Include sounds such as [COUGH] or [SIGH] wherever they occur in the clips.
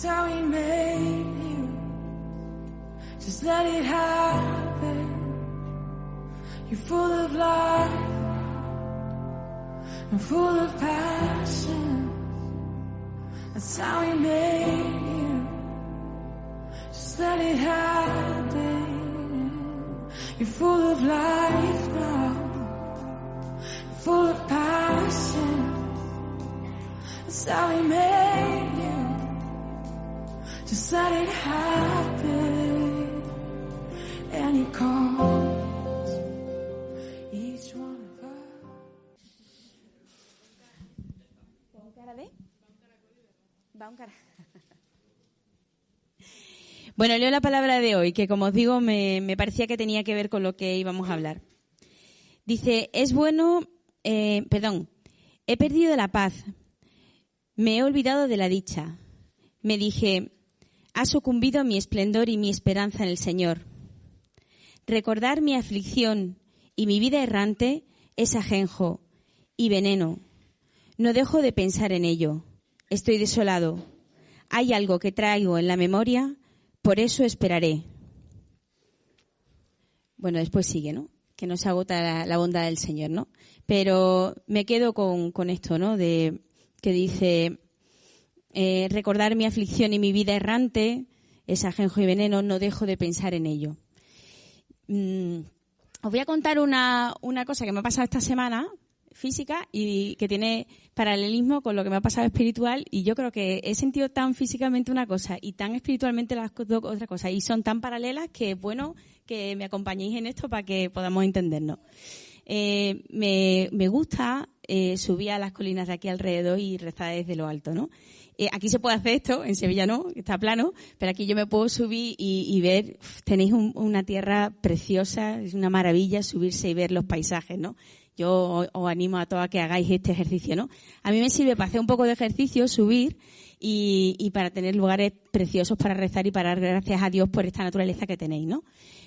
That's how he made you. Just let it happen. You're full of life and full of passion. That's how he made you. Just let it happen. You're full of life now full of passion. That's how he made. Just let it happen. And he calls each one of us. ¿Va un cara de? Va un cara. Bueno, leo la palabra de hoy, que como os digo, me, me parecía que tenía que ver con lo que íbamos a hablar. Dice, es bueno, eh, perdón, he perdido la paz, me he olvidado de la dicha. Me dije, ha sucumbido mi esplendor y mi esperanza en el Señor. Recordar mi aflicción y mi vida errante es ajenjo y veneno. No dejo de pensar en ello. Estoy desolado. Hay algo que traigo en la memoria, por eso esperaré. Bueno, después sigue, ¿no? Que no se agota la, la bondad del Señor, ¿no? Pero me quedo con, con esto, ¿no? De que dice eh, recordar mi aflicción y mi vida errante es ajenjo y veneno, no dejo de pensar en ello. Mm, os voy a contar una, cosa que me ha pasado esta semana, física, y que tiene paralelismo con lo que me ha pasado espiritual, y yo creo que he sentido tan físicamente una cosa y tan espiritualmente las co- do- otra cosa, y son tan paralelas que es bueno que me acompañéis en esto para que podamos entendernos. Eh, me, me gusta eh, subir a las colinas de aquí alrededor y rezar desde lo alto, ¿no? Eh, aquí se puede hacer esto, en Sevilla no, está plano, pero aquí yo me puedo subir y, ver, tenéis un- una tierra preciosa, es una maravilla subirse y ver los paisajes, ¿no? Yo os, animo a todos a que hagáis este ejercicio, ¿no? A mí me sirve para hacer un poco de ejercicio, subir y, y para tener lugares preciosos para rezar y para dar gracias a Dios por esta naturaleza que tenéis, ¿no?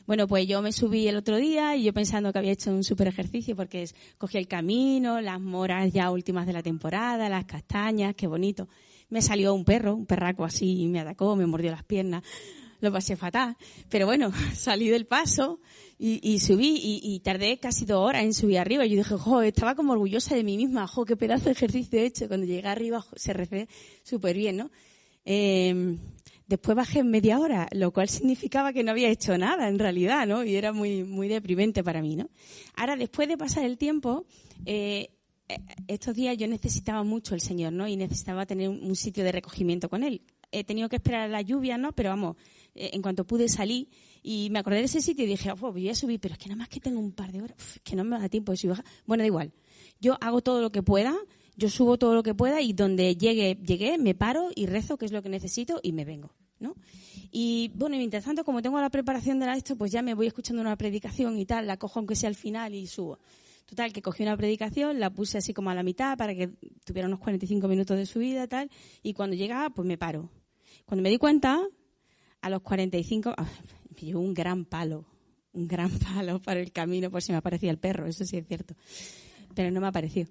Bueno, pues yo me subí el otro día y yo pensando que había hecho un súper ejercicio porque cogí el camino, las moras ya últimas de la temporada, las castañas, qué bonito. Me salió un perro, un perraco así, y me atacó, me mordió las piernas. Lo pasé fatal. Pero bueno, [LAUGHS] salí del paso y, y subí y, y tardé casi dos horas en subir arriba. Yo dije, jo, estaba como orgullosa de mí misma, jo, qué pedazo de ejercicio he hecho. Cuando llegué arriba se recé súper bien, ¿no? Eh, después bajé en media hora, lo cual significaba que no había hecho nada en realidad, ¿no? Y era muy, deprimente para mí, ¿no? Ahora, después de pasar el tiempo, eh, estos días yo necesitaba mucho el Señor, ¿no? Y necesitaba tener un, sitio de recogimiento con Él. He tenido que esperar a la lluvia, ¿no? Pero vamos, eh, en cuanto pude salir y me acordé de ese sitio y dije, oh, voy a subir, pero es que nada más que tengo un par de horas, que no me da tiempo de subir. bajar". Bueno, da igual. Yo hago todo lo que pueda, yo subo todo lo que pueda y donde llegue, llegué, me paro y rezo, que es lo que necesito, y me vengo, ¿no? Y bueno, mientras tanto, como tengo la preparación de la esto, pues ya me voy escuchando una predicación y tal, la cojo aunque sea al final y subo. Total, que cogí una predicación, la puse así como a la mitad para que tuviera unos 45 minutos de subida tal, y cuando llegaba, pues me paro. Cuando me di cuenta, a los 45, ah, me un gran palo, un gran [LAUGHS] palo para el camino por si me aparecía el perro, eso sí es cierto. Pero no me apareció.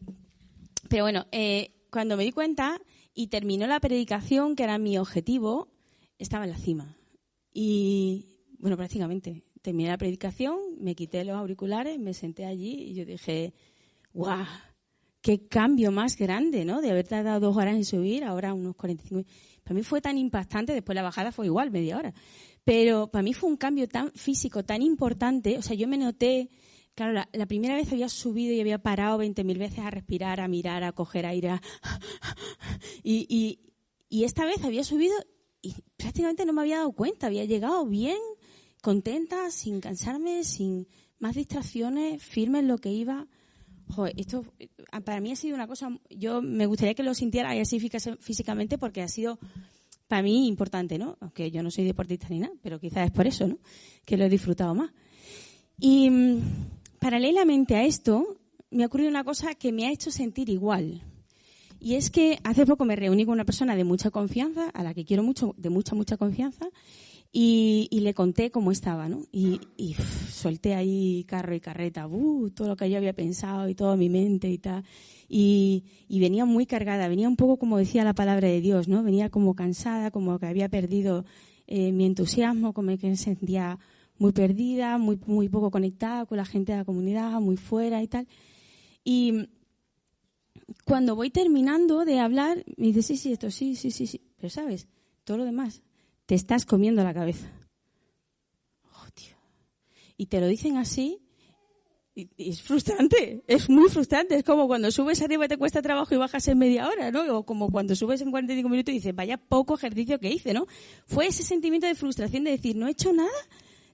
Pero bueno, eh, cuando me di cuenta y terminó la predicación, que era mi objetivo, estaba en la cima. Y, bueno, prácticamente, terminé la predicación, me quité los auriculares, me senté allí y yo dije, ¡guau! ¡Qué cambio más grande, ¿no? De haber tardado dos horas en subir, ahora unos 45. Para mí fue tan impactante, después la bajada fue igual, media hora. Pero para mí fue un cambio tan físico, tan importante. O sea, yo me noté, claro, la, primera vez había subido y había parado 20.000 veces a respirar, a mirar, a coger aire. Y, y, y esta vez había subido y prácticamente no me había dado cuenta, había llegado bien, contenta, sin cansarme, sin más distracciones, firme en lo que iba. Esto eh, para mí ha sido una cosa, yo me gustaría que lo sintiera así físicamente porque ha sido para mí importante, ¿no? Aunque yo no soy deportista ni nada, pero quizás es por eso, ¿no? Que lo he disfrutado más. Y mm, paralelamente a esto, me ha ocurrido una cosa que me ha hecho sentir igual. Y es que hace poco me reuní con una persona de mucha confianza, a la que quiero mucho, de mucha, mucha confianza, y, le conté cómo estaba, ¿no? Y, solté ahí carro y carreta, uh, todo lo que yo había pensado y toda mi mente y tal. Y, venía muy cargada, venía un poco como decía la palabra de Dios, ¿no? Venía como cansada, como que había perdido eh, mi entusiasmo, como que me sentía muy perdida, muy, muy poco conectada con la gente de la comunidad, muy fuera y tal. Y cuando voy terminando de hablar, me dice, sí, sí, esto sí, sí, sí, sí. Pero sabes, todo lo demás, te estás comiendo la cabeza. Oh, tío. Y te lo dicen así, y, es frustrante, es muy frustrante. Es como cuando subes arriba y te cuesta trabajo y bajas en media hora, ¿no? O como cuando subes en 45 minutos y dices, vaya poco ejercicio que hice, ¿no? Fue ese sentimiento de frustración de decir, no he hecho nada.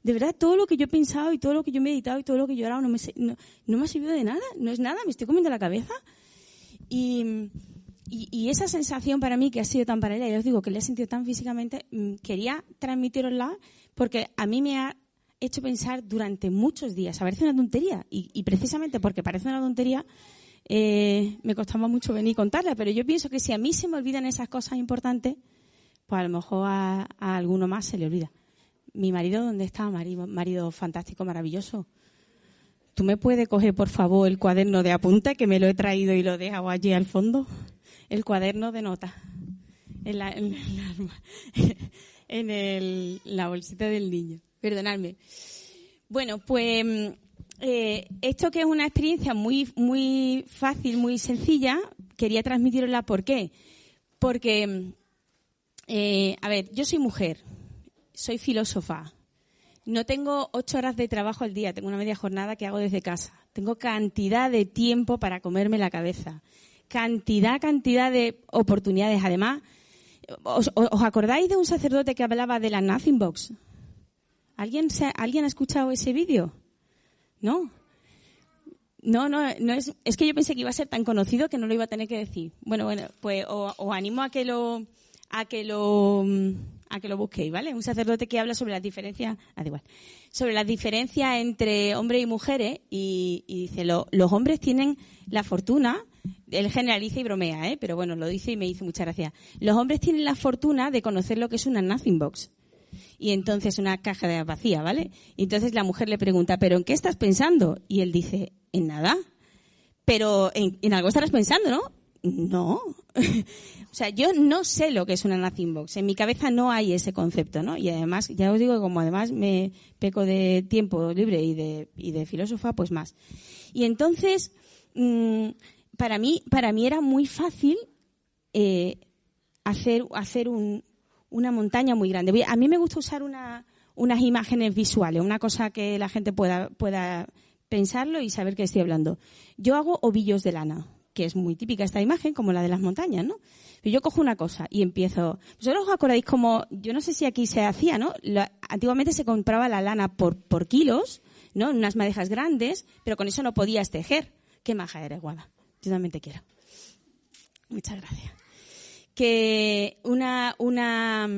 De verdad, todo lo que yo he pensado y todo lo que yo he meditado y todo lo que he no me, no, no me ha servido de nada. No es nada, me estoy comiendo la cabeza. Y, y, esa sensación para mí que ha sido tan paralela, y os digo que la he sentido tan físicamente, mm, quería transmitirosla porque a mí me ha hecho pensar durante muchos días. Parece una tontería y, precisamente porque parece una tontería eh, me costaba mucho venir y contarla, pero yo pienso que si a mí se me olvidan esas cosas importantes, pues a lo mejor a, alguno más se le olvida. Mi marido, ¿dónde está? Marido, marido fantástico, maravilloso. ¿Tú me puedes coger, por favor, el cuaderno de apunte que me lo he traído y lo he dejado allí al fondo? El cuaderno de notas. En la, en, [LAUGHS] la bolsita del niño. Perdonadme. Bueno, pues eh, esto que es una experiencia muy, muy fácil, muy sencilla, quería transmitirosla. ¿Por qué? Porque, eh, a ver, yo soy mujer, soy filósofa, no tengo ocho horas de trabajo al día, tengo una media jornada que hago desde casa. Tengo cantidad de tiempo para comerme la cabeza. Cantidad, cantidad de oportunidades. Además, ¿os, acordáis de un sacerdote que hablaba de la Nothing Box? ¿Alguien, ¿alguien ha escuchado ese vídeo? ¿No? No, no, no es, es que yo pensé que iba a ser tan conocido que no lo iba a tener que decir. Bueno, bueno, pues os animo a que lo, a que lo, a que lo busquéis, ¿vale? Un sacerdote que habla sobre las diferencias, ah, sobre las diferencias entre hombres y mujeres y, dice, los hombres tienen la fortuna, él generaliza y bromea, ¿eh? Pero bueno, lo dice y me dice muchas gracias. Los hombres tienen la fortuna de conocer lo que es una nothing box. Y entonces una caja de vacía, ¿vale? Y entonces la mujer le pregunta, ¿pero en qué estás pensando? Y él dice, en nada. Pero en, algo estarás pensando, ¿no? No. [LAUGHS] o sea, yo no sé lo que es una nothing box. En mi cabeza no hay ese concepto, ¿no? Y además, ya os digo como además me peco de tiempo libre y de, y de filósofa, pues más. Y entonces, mm, para mí, para mí era muy fácil eh, hacer, un, una montaña muy grande. A mí me gusta usar una, unas imágenes visuales, una cosa que la gente pueda, pueda pensarlo y saber que estoy hablando. Yo hago ovillos de lana que es muy típica esta imagen, como la de las montañas, ¿no? yo cojo una cosa y empiezo. ¿Vosotros os acordáis como, yo no sé si aquí se hacía, ¿no? antiguamente se compraba la lana por, por kilos, ¿no? En unas madejas grandes, pero con eso no podías tejer. Qué maja eres, Guada. Yo quiero. Muchas gracias. Que una, una,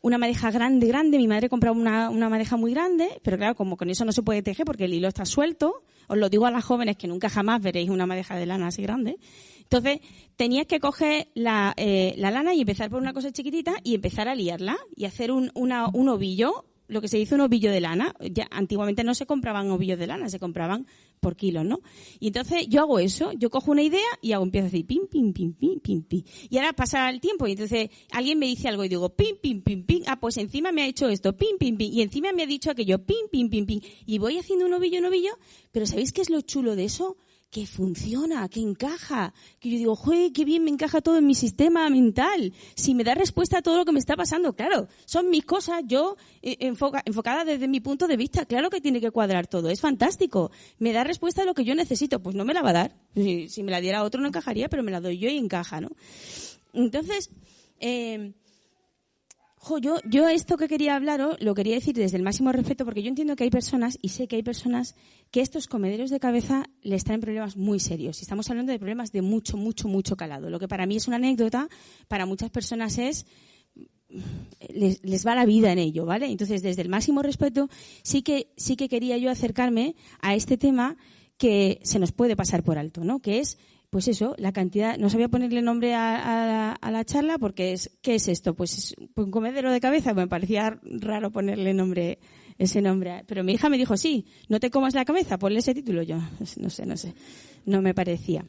una madeja grande, grande, mi madre compraba una, una madeja muy grande, pero claro, como con eso no se puede tejer porque el hilo está suelto, os lo digo a las jóvenes que nunca jamás veréis una madeja de lana así grande. Entonces, tenías que coger la, eh, la lana y empezar por una cosa chiquitita y empezar a liarla y hacer un, una, un ovillo lo que se dice un ovillo de lana. Ya, antiguamente no se compraban ovillos de lana, se compraban por kilos, ¿no? Y entonces yo hago eso, yo cojo una idea y hago, empiezo a decir pim, pim, pim, pim, pim, pim. Y ahora pasa el tiempo y entonces alguien me dice algo y digo pim, pim, pim, pim. Ah, pues encima me ha hecho esto, pim, pim, pim. Y encima me ha dicho aquello, pim, pim, pim, pim. Y voy haciendo un ovillo, un ovillo. Pero ¿sabéis qué es lo chulo de eso? Que funciona, que encaja, que yo digo, joder, qué bien me encaja todo en mi sistema mental, si me da respuesta a todo lo que me está pasando, claro, son mis cosas, yo eh, enfocada desde mi punto de vista, claro que tiene que cuadrar todo, es fantástico, me da respuesta a lo que yo necesito, pues no me la va a dar, si, me la diera otro no encajaría, pero me la doy yo y encaja, ¿no? Entonces, eh, Jo, yo, yo esto que quería hablaros lo quería decir desde el máximo respeto porque yo entiendo que hay personas y sé que hay personas que estos comederos de cabeza les traen problemas muy serios. Estamos hablando de problemas de mucho, mucho, mucho calado. Lo que para mí es una anécdota, para muchas personas es les, les, va la vida en ello, ¿vale? Entonces, desde el máximo respeto, sí que, sí que quería yo acercarme a este tema que se nos puede pasar por alto, ¿no? Que es pues eso, la cantidad, no sabía ponerle nombre a, la charla porque es, ¿qué es esto? Pues es un comedero de cabeza, me parecía raro ponerle nombre, ese nombre. Pero mi hija me dijo, sí, no te comas la cabeza, ponle ese título. Yo, no sé, no sé, no me parecía.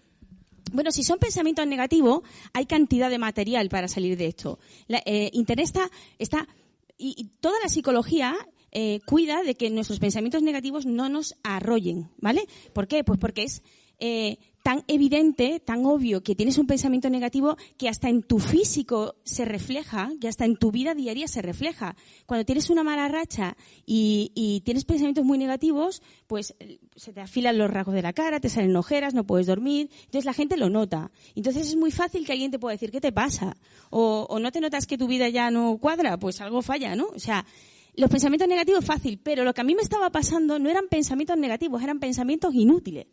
Bueno, si son pensamientos negativos, hay cantidad de material para salir de esto. La, eh, Internet está, está y, toda la psicología eh, cuida de que nuestros pensamientos negativos no nos arrollen, ¿vale? ¿Por qué? Pues porque es eh, tan evidente, tan obvio que tienes un pensamiento negativo que hasta en tu físico se refleja, que hasta en tu vida diaria se refleja. Cuando tienes una mala racha y, tienes pensamientos muy negativos, pues eh, se te afilan los rasgos de la cara, te salen ojeras, no puedes dormir. Entonces la gente lo nota. Entonces es muy fácil que alguien te pueda decir, ¿qué te pasa? O, no te notas que tu vida ya no cuadra, pues algo falla, ¿no? O sea, los pensamientos negativos fácil, pero lo que a mí me estaba pasando no eran pensamientos negativos, eran pensamientos inútiles.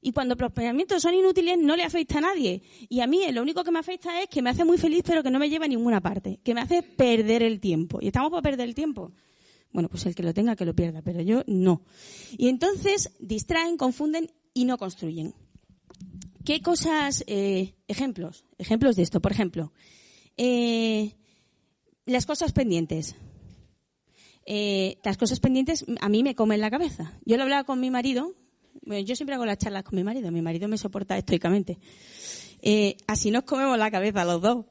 Y cuando los pensamientos son inútiles, no le afecta a nadie. Y a mí lo único que me afecta es que me hace muy feliz, pero que no me lleva a ninguna parte. Que me hace perder el tiempo. ¿Y estamos para perder el tiempo? Bueno, pues el que lo tenga, que lo pierda, pero yo no. Y entonces distraen, confunden y no construyen. ¿Qué cosas, eh, ejemplos, ejemplos de esto? Por ejemplo, eh, las cosas pendientes. Eh, las cosas pendientes a mí me comen la cabeza. Yo lo hablaba con mi marido, bueno, yo siempre hago las charlas con mi marido, mi marido me soporta estoicamente. Eh, así nos comemos la cabeza los dos.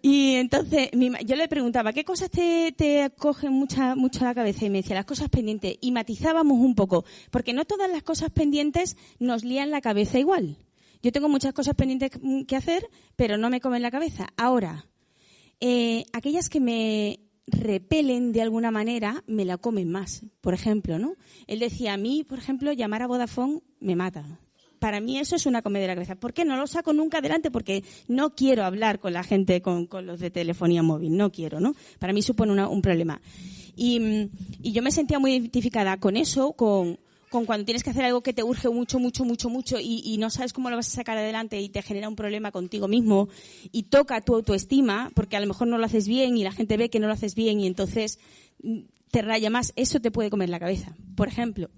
Y entonces yo le preguntaba, ¿qué cosas te, te cogen mucha, mucho la cabeza? Y me decía, las cosas pendientes. Y matizábamos un poco, porque no todas las cosas pendientes nos lían la cabeza igual. Yo tengo muchas cosas pendientes que hacer, pero no me comen la cabeza. Ahora, eh, aquellas que me repelen de alguna manera, me la comen más. Por ejemplo, ¿no? Él decía, a mí, por ejemplo, llamar a Vodafone me mata. Para mí eso es una comedia de la. ¿Por qué no lo saco nunca adelante? Porque no quiero hablar con la gente, con, los de telefonía móvil. No quiero, ¿no? Para mí supone un problema. Y yo me sentía muy identificada con eso, con, con cuando tienes que hacer algo que te urge mucho, mucho, mucho, mucho y, no sabes cómo lo vas a sacar adelante y te genera un problema contigo mismo y toca tu autoestima porque a lo mejor no lo haces bien y la gente ve que no lo haces bien y entonces mm, te raya más, eso te puede comer la cabeza. Por ejemplo,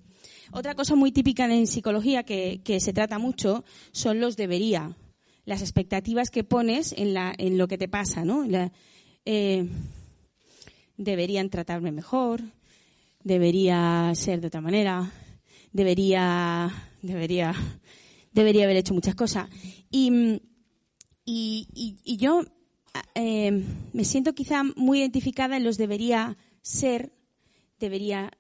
otra cosa muy típica en psicología que, se trata mucho son los debería, las expectativas que pones en, la, en lo que te pasa, ¿no? Eh, deberían tratarme mejor, debería ser de otra manera, debería, debería, debería haber hecho muchas cosas. Y, y, y, yo eh, me siento quizá muy identificada en los debería ser, debería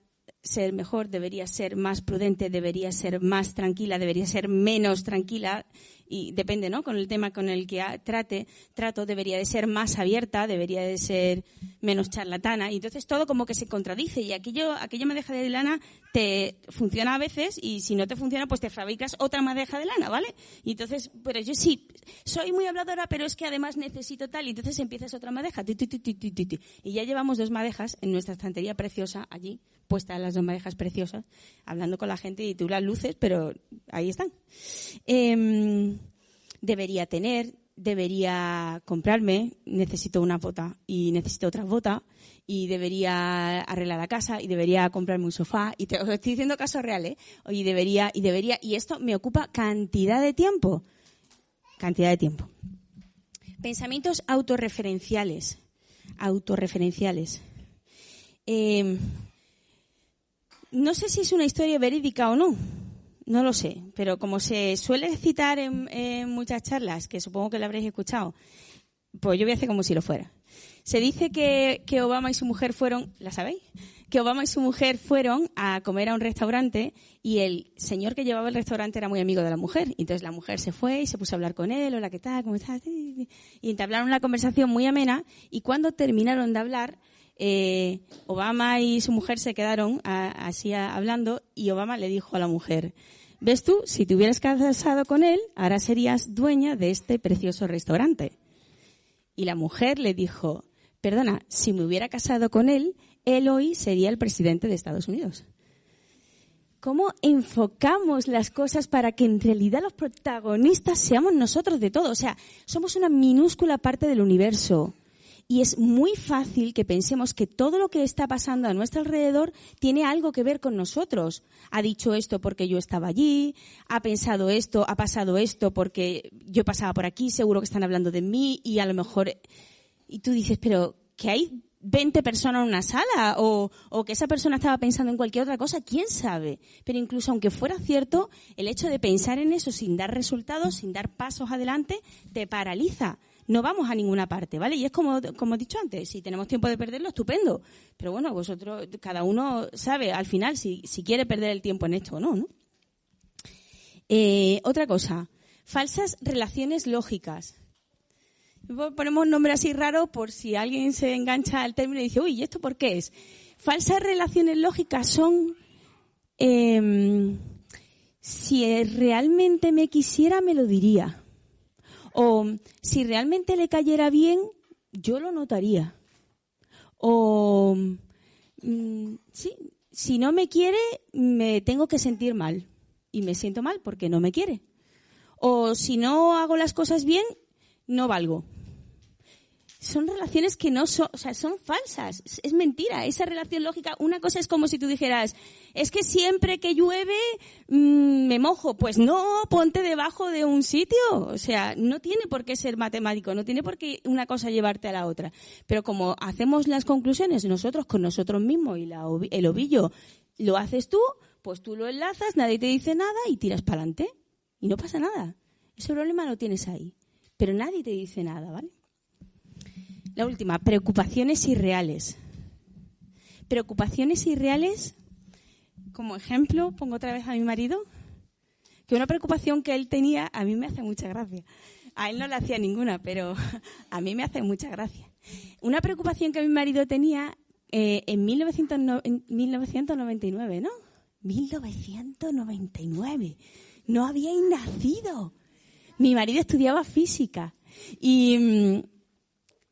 ser mejor, debería ser más prudente, debería ser más tranquila, debería ser menos tranquila y depende, ¿no? Con el tema con el que trate, trato, debería de ser más abierta, debería de ser menos charlatana. Y entonces todo como que se contradice y aquello, aquella madeja de lana te funciona a veces y si no te funciona pues te fabricas otra madeja de lana, ¿vale? Y entonces, pero yo sí, soy muy habladora, pero es que además necesito tal y entonces empiezas otra madeja. y ya llevamos dos madejas en nuestra estantería preciosa allí, puestas las dos madejas preciosas, hablando con la gente y tú las luces, pero ahí están. Eh, debería tener, debería comprarme, necesito una bota y necesito otra bota y debería arreglar la casa y debería comprarme un sofá y te [LAUGHS] estoy diciendo casos reales, ¿eh? y debería y debería y esto me ocupa cantidad de tiempo, cantidad de tiempo. Pensamientos autorreferenciales, autorreferenciales. Eh, no sé si es una historia verídica o no, no lo sé, pero como se suele citar en, muchas charlas, que supongo que lo habréis escuchado, pues yo voy a hacer como si lo fuera. Se dice que, Obama y su mujer fueron, ¿la sabéis? Que Obama y su mujer fueron a comer a un restaurante y el señor que llevaba el restaurante era muy amigo de la mujer. Entonces la mujer se fue y se puso a hablar con él, hola, ¿qué tal? ¿Cómo estás? Y entablaron una conversación muy amena y cuando terminaron de hablar, eh, Obama y su mujer se quedaron así hablando y Obama le dijo a la mujer, ¿Ves tú? Si te hubieras casado con él, ahora serías dueña de este precioso restaurante. Y la mujer le dijo, Perdona, si me hubiera casado con él, él hoy sería el presidente de Estados Unidos. ¿Cómo enfocamos las cosas para que en realidad los protagonistas seamos nosotros de todo? O sea, somos una minúscula parte del universo. Y es muy fácil que pensemos que todo lo que está pasando a nuestro alrededor tiene algo que ver con nosotros. Ha dicho esto porque yo estaba allí, ha pensado esto, ha pasado esto porque yo pasaba por aquí, seguro que están hablando de mí y a lo mejor... Y tú dices, pero que hay 20 personas en una sala o, que esa persona estaba pensando en cualquier otra cosa, quién sabe. Pero incluso aunque fuera cierto, el hecho de pensar en eso sin dar resultados, sin dar pasos adelante, te paraliza no vamos a ninguna parte, ¿vale? Y es como, como he dicho antes, si tenemos tiempo de perderlo, estupendo. Pero bueno, vosotros, cada uno sabe al final si, si quiere perder el tiempo en esto o no, ¿no? Eh, otra cosa, falsas relaciones lógicas. Ponemos un nombre así raro por si alguien se engancha al término y dice, uy, ¿y esto por qué es? Falsas relaciones lógicas son, eh, si realmente me quisiera, me lo diría. O si realmente le cayera bien, yo lo notaría. O mm, sí, si no me quiere, me tengo que sentir mal. Y me siento mal porque no me quiere. O si no hago las cosas bien, no valgo son relaciones que no son, o sea, son falsas. Es mentira. Esa relación lógica, una cosa es como si tú dijeras, es que siempre que llueve mmm, me mojo. Pues no, ponte debajo de un sitio. O sea, no tiene por qué ser matemático, no tiene por qué una cosa llevarte a la otra. Pero como hacemos las conclusiones nosotros con nosotros mismos y la, el ovillo lo haces tú, pues tú lo enlazas, nadie te dice nada y tiras para adelante. Y no pasa nada. Ese problema lo tienes ahí. Pero nadie te dice nada, ¿vale? La última, preocupaciones irreales. Preocupaciones irreales, como ejemplo, pongo otra vez a mi marido, que una preocupación que él tenía a mí me hace mucha gracia. A él no le hacía ninguna, pero [LAUGHS] a mí me hace mucha gracia. Una preocupación que mi marido tenía eh, en, 1999, ¿no? 1999. No habíais nacido. Mi marido estudiaba física y mm,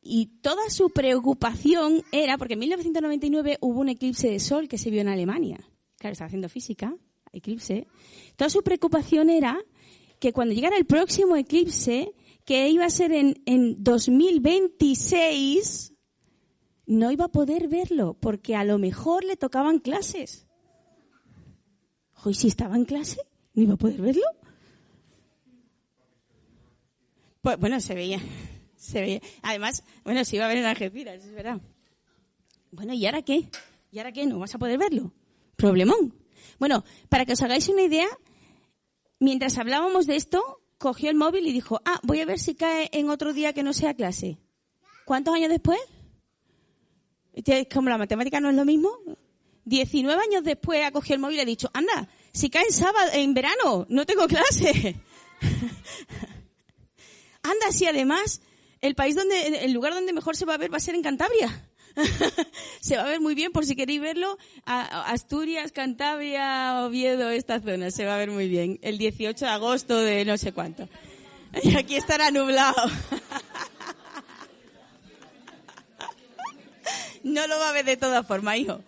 y toda su preocupación era, porque en 1999 hubo un eclipse de sol que se vio en Alemania. Claro, estaba haciendo física, eclipse. Toda su preocupación era que cuando llegara el próximo eclipse, que iba a ser en, en 2026, no iba a poder verlo, porque a lo mejor le tocaban clases. Hoy si estaba en clase, no iba a poder verlo. Pues bueno, se veía. Se ve. Además, bueno, si iba a ver en Algeciras, es verdad. Bueno, ¿y ahora qué? ¿Y ahora qué? ¿No vas a poder verlo? Problemón. Bueno, para que os hagáis una idea, mientras hablábamos de esto, cogió el móvil y dijo, ah, voy a ver si cae en otro día que no sea clase. ¿Cuántos años después? Como la matemática no es lo mismo. 19 años después ha cogido el móvil y ha dicho, anda, si cae en sábado, en verano, no tengo clase. [LAUGHS] anda, si además el país donde, el lugar donde mejor se va a ver va a ser en Cantabria. [LAUGHS] se va a ver muy bien por si queréis verlo. Asturias, Cantabria, Oviedo, esta zona se va a ver muy bien. El 18 de agosto de no sé cuánto. [LAUGHS] Y aquí estará nublado. [LAUGHS] no lo va a ver de todas formas, hijo.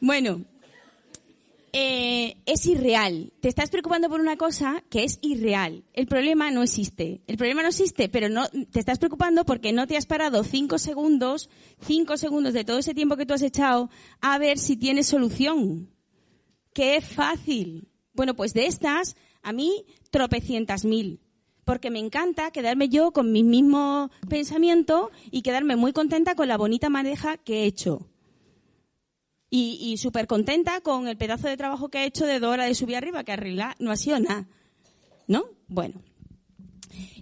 Bueno, eh, es irreal. Te estás preocupando por una cosa que es irreal. El problema no existe. El problema no existe, pero no te estás preocupando porque no te has parado cinco segundos, cinco segundos de todo ese tiempo que tú has echado a ver si tienes solución. Es fácil. Bueno, pues de estas, a mí tropecientas mil. Porque me encanta quedarme yo con mi mismo pensamiento y quedarme muy contenta con la bonita madeja que he hecho y, y súper contenta con el pedazo de trabajo que ha hecho de Dora de subir arriba, que arriba no ha sido nada. ¿No? Bueno.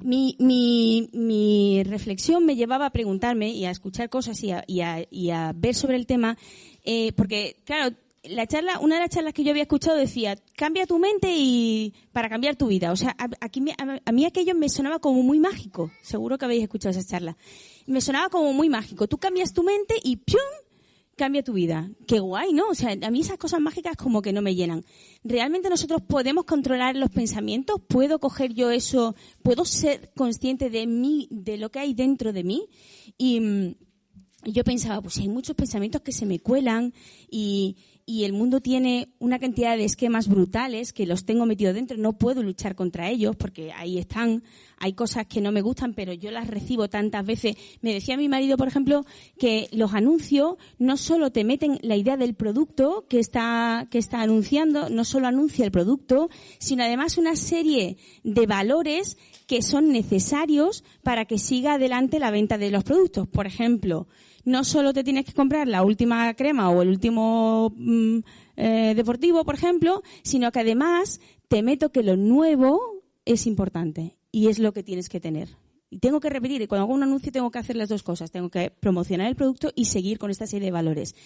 Mi, mi, mi, reflexión me llevaba a preguntarme y a escuchar cosas y a, y a, y a ver sobre el tema, eh, porque, claro, la charla, una de las charlas que yo había escuchado decía, cambia tu mente y para cambiar tu vida. O sea, a, aquí, a, a, mí aquello me sonaba como muy mágico. Seguro que habéis escuchado esa charla. Me sonaba como muy mágico. Tú cambias tu mente y ¡pium! Cambia tu vida. Qué guay, ¿no? O sea, a mí esas cosas mágicas como que no me llenan. ¿Realmente nosotros podemos controlar los pensamientos? ¿Puedo coger yo eso? ¿Puedo ser consciente de mí, de lo que hay dentro de mí? Y, yo pensaba, pues hay muchos pensamientos que se me cuelan y, y el mundo tiene una cantidad de esquemas brutales que los tengo metidos dentro, no puedo luchar contra ellos porque ahí están, hay cosas que no me gustan, pero yo las recibo tantas veces. Me decía mi marido, por ejemplo, que los anuncios no solo te meten la idea del producto que está, que está anunciando, no solo anuncia el producto, sino además una serie de valores que son necesarios para que siga adelante la venta de los productos. Por ejemplo, no solo te tienes que comprar la última crema o el último mm, eh, deportivo, por ejemplo, sino que además te meto que lo nuevo es importante y es lo que tienes que tener. Y tengo que repetir, cuando hago un anuncio tengo que hacer las dos cosas. Tengo que promocionar el producto y seguir con esta serie de valores.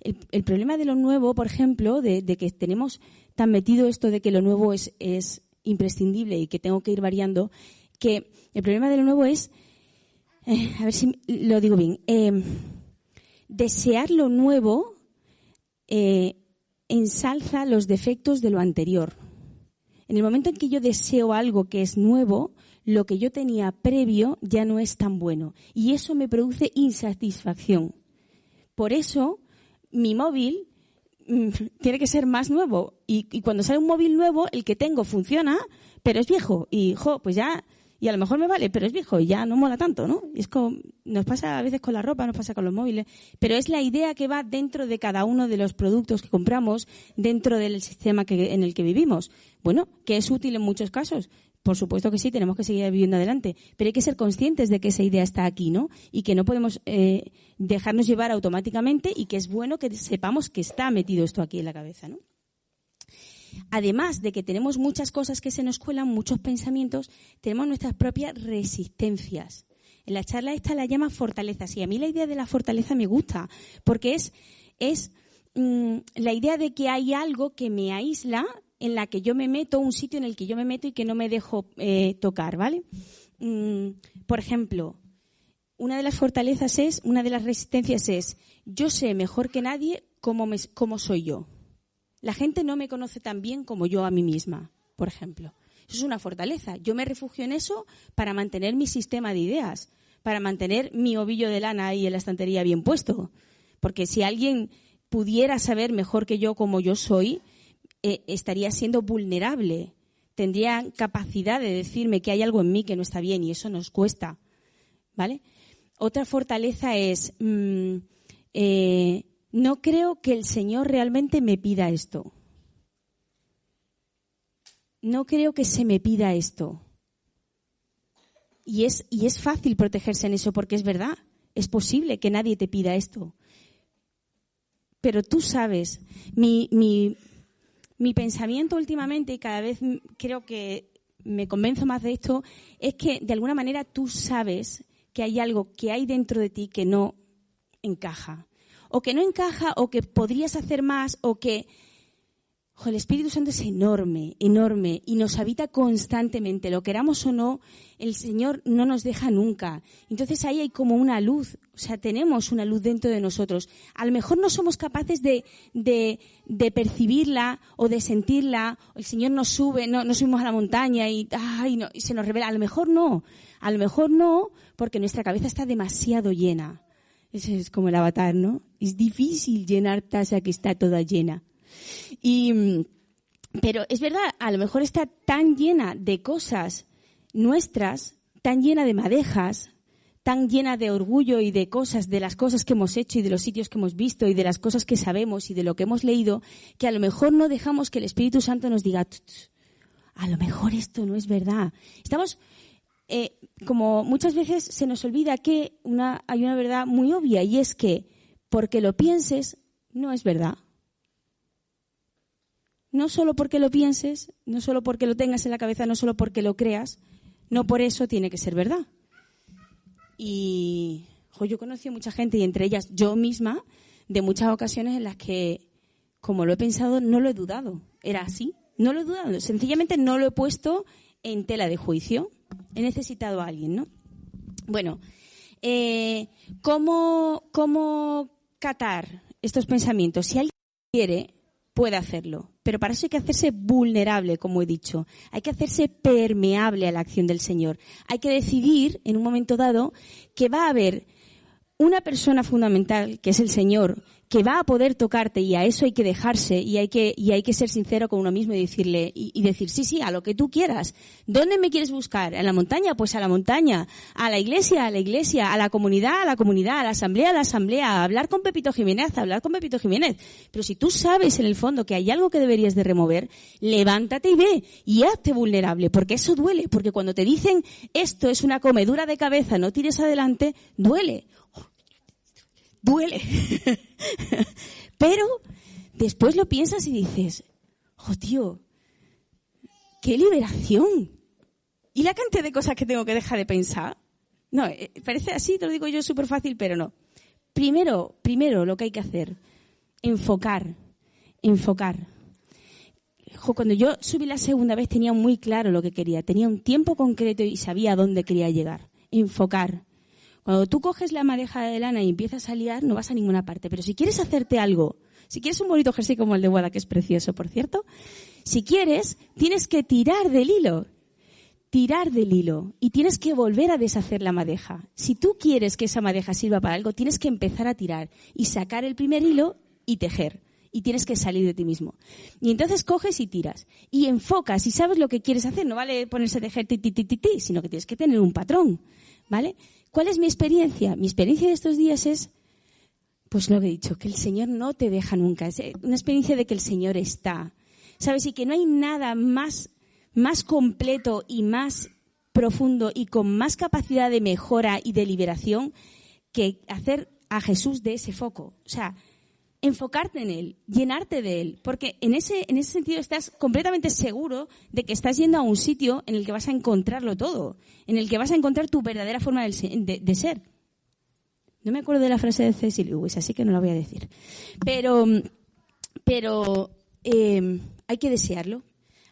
El, problema de lo nuevo, por ejemplo, de, que tenemos tan metido esto de que lo nuevo es, es imprescindible y que tengo que ir variando, que el problema de lo nuevo es eh, a ver si lo digo bien, eh, desear lo nuevo eh, ensalza los defectos de lo anterior. En el momento en que yo deseo algo que es nuevo, lo que yo tenía previo ya no es tan bueno. Y eso me produce insatisfacción. Por eso, mi móvil mm, tiene que ser más nuevo. Y, y, cuando sale un móvil nuevo, el que tengo funciona, pero es viejo. Y, jo, pues ya y a lo mejor me vale, pero es viejo y ya no mola tanto, ¿no? es como, nos pasa a veces con la ropa, nos pasa con los móviles, pero es la idea que va dentro de cada uno de los productos que compramos, dentro del sistema que, en el que vivimos. Bueno, que es útil en muchos casos. Por supuesto que sí, tenemos que seguir viviendo adelante, pero hay que ser conscientes de que esa idea está aquí, ¿no? Y que no podemos eh, dejarnos llevar automáticamente y que es bueno que sepamos que está metido esto aquí en la cabeza, ¿no? Además de que tenemos muchas cosas que se nos cuelan, muchos pensamientos, tenemos nuestras propias resistencias. En la charla esta la llama fortalezas y a mí la idea de la fortaleza me gusta porque es, es mm, la idea de que hay algo que me aísla en la que yo me meto, un sitio en el que yo me meto y que no me dejo eh, tocar, ¿vale? Mm, por ejemplo, una de las fortalezas es, una de las resistencias es, yo sé mejor que nadie cómo, me, cómo soy yo. La gente no me conoce tan bien como yo a mí misma, por ejemplo. Eso es una fortaleza. Yo me refugio en eso para mantener mi sistema de ideas, para mantener mi ovillo de lana ahí en la estantería bien puesto. Porque si alguien pudiera saber mejor que yo como yo soy, eh, estaría siendo vulnerable. Tendría capacidad de decirme que hay algo en mí que no está bien y eso nos cuesta. ¿Vale? Otra fortaleza es mm, eh, no creo que el Señor realmente me pida esto. No creo que se me pida esto. Y es, y es fácil protegerse en eso porque es verdad. Es posible que nadie te pida esto. Pero tú sabes, mi, mi, mi pensamiento últimamente, y cada vez creo que me convenzo más de esto, es que de alguna manera tú sabes que hay algo que hay dentro de ti que no encaja o que no encaja o que podrías hacer más o que... el Espíritu Santo es enorme, enorme y nos habita constantemente, lo queramos o no, el Señor no nos deja nunca. Entonces ahí hay como una luz, o sea, tenemos una luz dentro de nosotros. A lo mejor no somos capaces de, de, percibirla o de sentirla, el Señor nos sube, no, subimos a la montaña y, no, y se nos revela. A lo mejor no, a lo mejor no, porque nuestra cabeza está demasiado llena. Ese es como el avatar, ¿no? Es difícil llenar taza que está toda llena. Y, mm, pero es verdad, a lo mejor está tan llena de cosas nuestras, tan llena de madejas, tan llena de orgullo y de cosas, de las cosas que hemos hecho y de los sitios que hemos visto y de las cosas que sabemos y de lo que hemos leído, que a lo mejor no dejamos que el Espíritu Santo nos diga, a lo mejor esto no es verdad. Estamos eh, como muchas veces se nos olvida que hay una verdad muy obvia y es que porque lo pienses no es verdad. No solo porque lo pienses, no solo porque lo tengas en la cabeza, no solo porque lo creas, no por eso tiene que ser verdad. Y yo conocí a mucha gente y entre ellas yo misma de muchas ocasiones en las que, como lo he pensado, no lo he dudado. Era así, no lo he dudado. Sencillamente no lo he puesto en tela de juicio he necesitado a alguien, ¿no? Bueno, eh, ¿cómo, ¿cómo catar estos pensamientos? Si alguien quiere, puede hacerlo. Pero para eso hay que hacerse vulnerable, como he dicho. Hay que hacerse permeable a la acción del Señor. Hay que decidir, en un momento dado, que va a haber una persona fundamental, que es el Señor, que va a poder tocarte y a eso hay que dejarse y hay que, y hay que ser sincero con uno mismo y decirle, y, decir, sí, sí, a lo que tú quieras. ¿Dónde me quieres buscar? ¿En la montaña? Pues a la montaña. ¿A la iglesia? A la iglesia. ¿A la comunidad? A la comunidad. ¿A la asamblea? A la asamblea. ¿A hablar con Pepito Jiménez? A hablar con Pepito Jiménez. Pero si tú sabes en el fondo que hay algo que deberías de remover, levántate y ve y hazte vulnerable, porque eso duele, porque cuando te dicen esto es una comedura de cabeza, no tires adelante, duele duele. [LAUGHS] Pero después lo piensas y dices, oh tío, qué liberación. ¿Y la cantidad de cosas que tengo que dejar de pensar? No, eh, parece así, te lo digo yo súper fácil, pero no. Primero, primero lo que hay que hacer, enfocar, enfocar. Cuando yo subí la segunda vez tenía muy claro lo que quería, tenía un tiempo concreto y sabía a dónde quería llegar. Enfocar. Cuando tú coges la madeja de lana y empiezas a liar, no vas a ninguna parte. Pero si quieres hacerte algo, si quieres un bonito jersey como el de Wada, que es precioso, por cierto, si quieres, tienes que tirar del hilo. Tirar del hilo. Y tienes que volver a deshacer la madeja. Si tú quieres que esa madeja sirva para algo, tienes que empezar a tirar y sacar el primer hilo y tejer y tienes que salir de ti mismo. Y entonces coges y tiras y enfocas y sabes lo que quieres hacer. No vale ponerse a tejer ti, ti, ti, ti, sino que tienes que tener un patrón, ¿vale? ¿Cuál es mi experiencia? Mi experiencia de estos días es, pues lo que he dicho, que el Señor no te deja nunca. Es una experiencia de que el Señor está. ¿Sabes? Y que no hay nada más, más completo y más profundo y con más capacidad de mejora y de liberación que hacer a Jesús de ese foco. O sea, enfocarte en Él, llenarte de Él, porque en ese, en ese sentido estás completamente seguro de que estás yendo a un sitio en el que vas a encontrarlo todo, en el que vas a encontrar tu verdadera forma de, ser. No me acuerdo de la frase de Cecil Lewis, así que no la voy a decir. Pero, pero eh, hay que desearlo,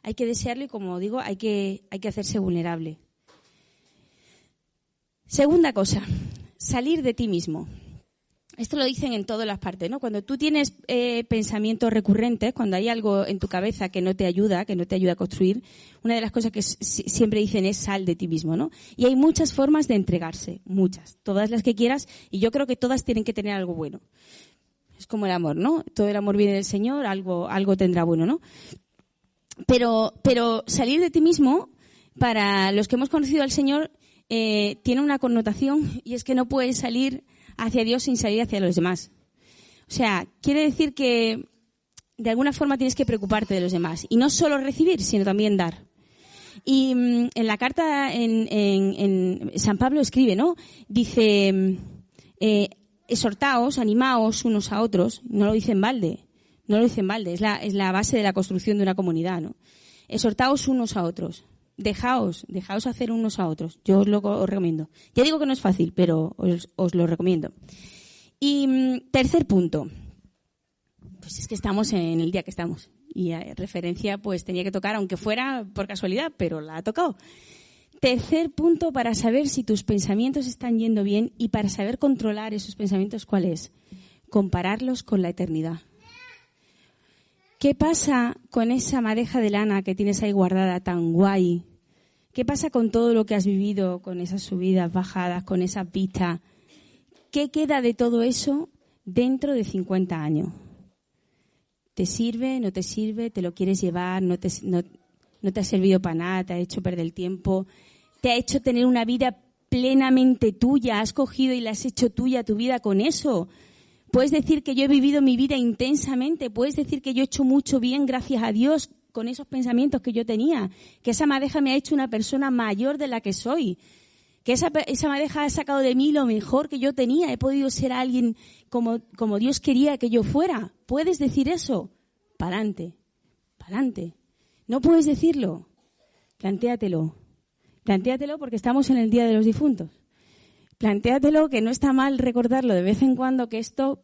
hay que desearlo y como digo, hay que, hay que hacerse vulnerable. Segunda cosa, salir de ti mismo. Esto lo dicen en todas las partes, ¿no? Cuando tú tienes eh, pensamientos recurrentes, cuando hay algo en tu cabeza que no te ayuda, que no te ayuda a construir, una de las cosas que siempre dicen es sal de ti mismo, ¿no? Y hay muchas formas de entregarse, muchas, todas las que quieras, y yo creo que todas tienen que tener algo bueno. Es como el amor, ¿no? Todo el amor viene del Señor, algo, algo tendrá bueno, ¿no? Pero, pero salir de ti mismo, para los que hemos conocido al Señor, eh, tiene una connotación y es que no puedes salir hacia Dios sin salir hacia los demás. O sea, quiere decir que de alguna forma tienes que preocuparte de los demás. Y no solo recibir, sino también dar. Y mm, en la carta en, San Pablo escribe, ¿no? Dice, mm, eh, exhortaos, animaos unos a otros. No lo dice en balde. No lo dice en balde. Es la, es la base de la construcción de una comunidad, ¿no? Exhortaos unos a otros dejaos, dejaos hacer unos a otros. Yo os lo recomiendo. Ya digo que no es fácil, pero os, lo recomiendo. Y mm, tercer punto. Pues es que estamos en el día que estamos. Y referencia, pues tenía que tocar, aunque fuera por casualidad, pero la ha tocado. Tercer punto para saber si tus pensamientos están yendo bien y para saber controlar esos pensamientos, ¿cuál es? Compararlos con la eternidad. ¿Qué pasa con esa madeja de lana que tienes ahí guardada tan guay? ¿Qué pasa con todo lo que has vivido, con esas subidas, bajadas, con esa pista? ¿Qué queda de todo eso dentro de 50 años? ¿Te sirve? ¿No te sirve? ¿Te lo quieres llevar? ¿No te, no, ha servido para nada? ¿Te ha hecho perder el tiempo? ¿Te ha hecho tener una vida plenamente tuya? ¿Has cogido y la has hecho tuya tu vida con eso? Puedes decir que yo he vivido mi vida intensamente, puedes decir que yo he hecho mucho bien gracias a Dios con esos pensamientos que yo tenía, que esa madeja me ha hecho una persona mayor de la que soy, que esa, esa madeja ha sacado de mí lo mejor que yo tenía, he podido ser alguien como, como Dios quería que yo fuera. ¿Puedes decir eso? Pa'lante, pa'lante. No puedes decirlo. Plantéatelo. Plantéatelo porque estamos en el Día de los Difuntos plantéatelo que no está mal recordarlo de vez en cuando que esto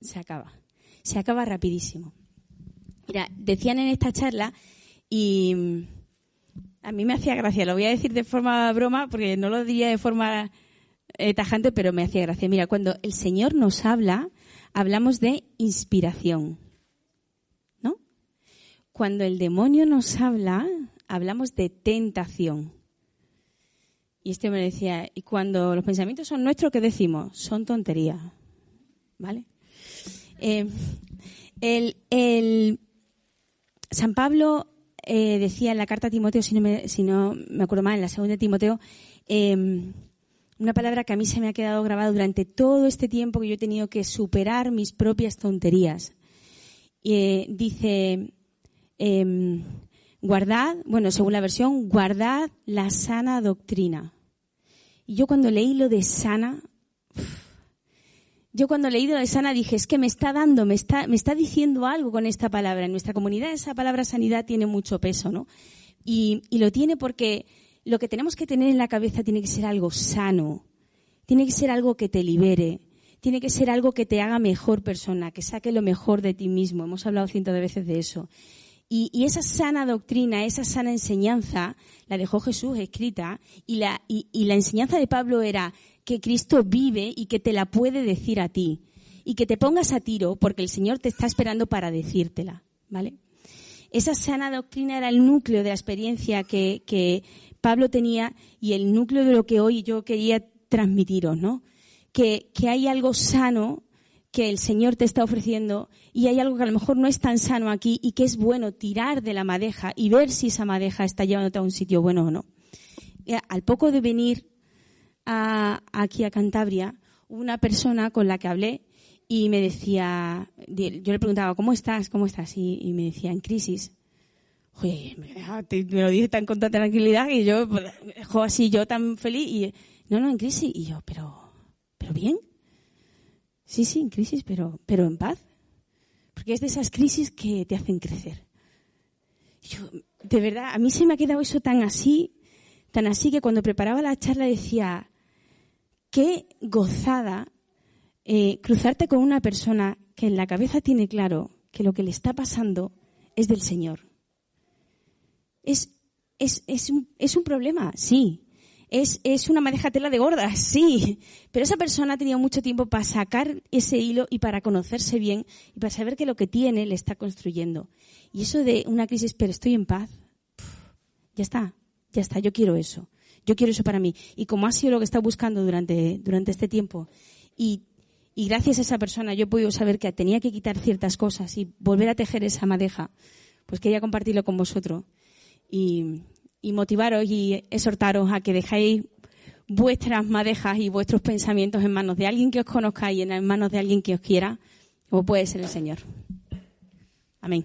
se acaba. Se acaba rapidísimo. Mira, decían en esta charla y a mí me hacía gracia, lo voy a decir de forma broma porque no lo diría de forma eh, tajante, pero me hacía gracia. Mira, cuando el Señor nos habla, hablamos de inspiración. ¿No? Cuando el demonio nos habla, hablamos de tentación. Y este me decía, y cuando los pensamientos son nuestros, ¿qué decimos? Son tonterías. ¿Vale? Eh, el, San Pablo eh, decía en la carta a Timoteo, si no me, si no me acuerdo mal, en la segunda de Timoteo, eh, una palabra que a mí se me ha quedado grabada durante todo este tiempo que yo he tenido que superar mis propias tonterías. Eh, dice, em, guardad, bueno, según la versión, guardad la sana doctrina. Y yo cuando leí lo de sana, yo cuando leí lo de sana dije, es que me está dando, me está, me está diciendo algo con esta palabra. En nuestra comunidad esa palabra sanidad tiene mucho peso, ¿no? Y, y lo tiene porque lo que tenemos que tener en la cabeza tiene que ser algo sano, tiene que ser algo que te libere, tiene que ser algo que te haga mejor persona, que saque lo mejor de ti mismo. Hemos hablado cientos de veces de eso. Y, esa sana doctrina, esa sana enseñanza, la dejó Jesús escrita y la, y, la enseñanza de Pablo era que Cristo vive y que te la puede decir a ti. Y que te pongas a tiro porque el Señor te está esperando para decírtela. ¿Vale? Esa sana doctrina era el núcleo de la experiencia que, que Pablo tenía y el núcleo de lo que hoy yo quería transmitiros, ¿no? Que, que hay algo sano que el Señor te está ofreciendo y hay algo que a lo mejor no es tan sano aquí y que es bueno tirar de la madeja y ver si esa madeja está llevándote a un sitio bueno o no. Al poco de venir aquí a Cantabria, una persona con la que hablé y me decía, yo le preguntaba, ¿cómo estás? ¿Cómo estás? Y, me decía, en crisis oye, me lo dije tan con tanta tranquilidad y yo, pues, así, yo tan feliz y, no, no, en crisis. Y yo, pero, pero bien. Sí, sí, en crisis, pero, pero en paz. Porque es de esas crisis que te hacen crecer. Yo, de verdad, a mí se me ha quedado eso tan así, tan así que cuando preparaba la charla decía, qué gozada eh, cruzarte con una persona que en la cabeza tiene claro que lo que le está pasando es del Señor es, es, es, un, es un problema, sí. Es, es una madeja tela de gorda, [LAUGHS] sí. Pero esa persona ha tenido mucho tiempo para sacar ese hilo y para conocerse bien y para saber que lo que tiene le está construyendo. Y eso de una crisis, pero estoy en paz, ya está, ya está, yo quiero eso. Yo quiero eso para mí. Y como ha sido lo que he estado buscando durante, durante este tiempo, y, y gracias a esa persona yo he podido saber que tenía que quitar ciertas cosas y volver a tejer esa madeja, pues quería compartirlo con vosotros y, motivaros y exhortaros a que dejéis vuestras madejas y vuestros pensamientos en manos de alguien que os conozca y en manos de alguien que os quiera, como puede ser el Señor. Amén.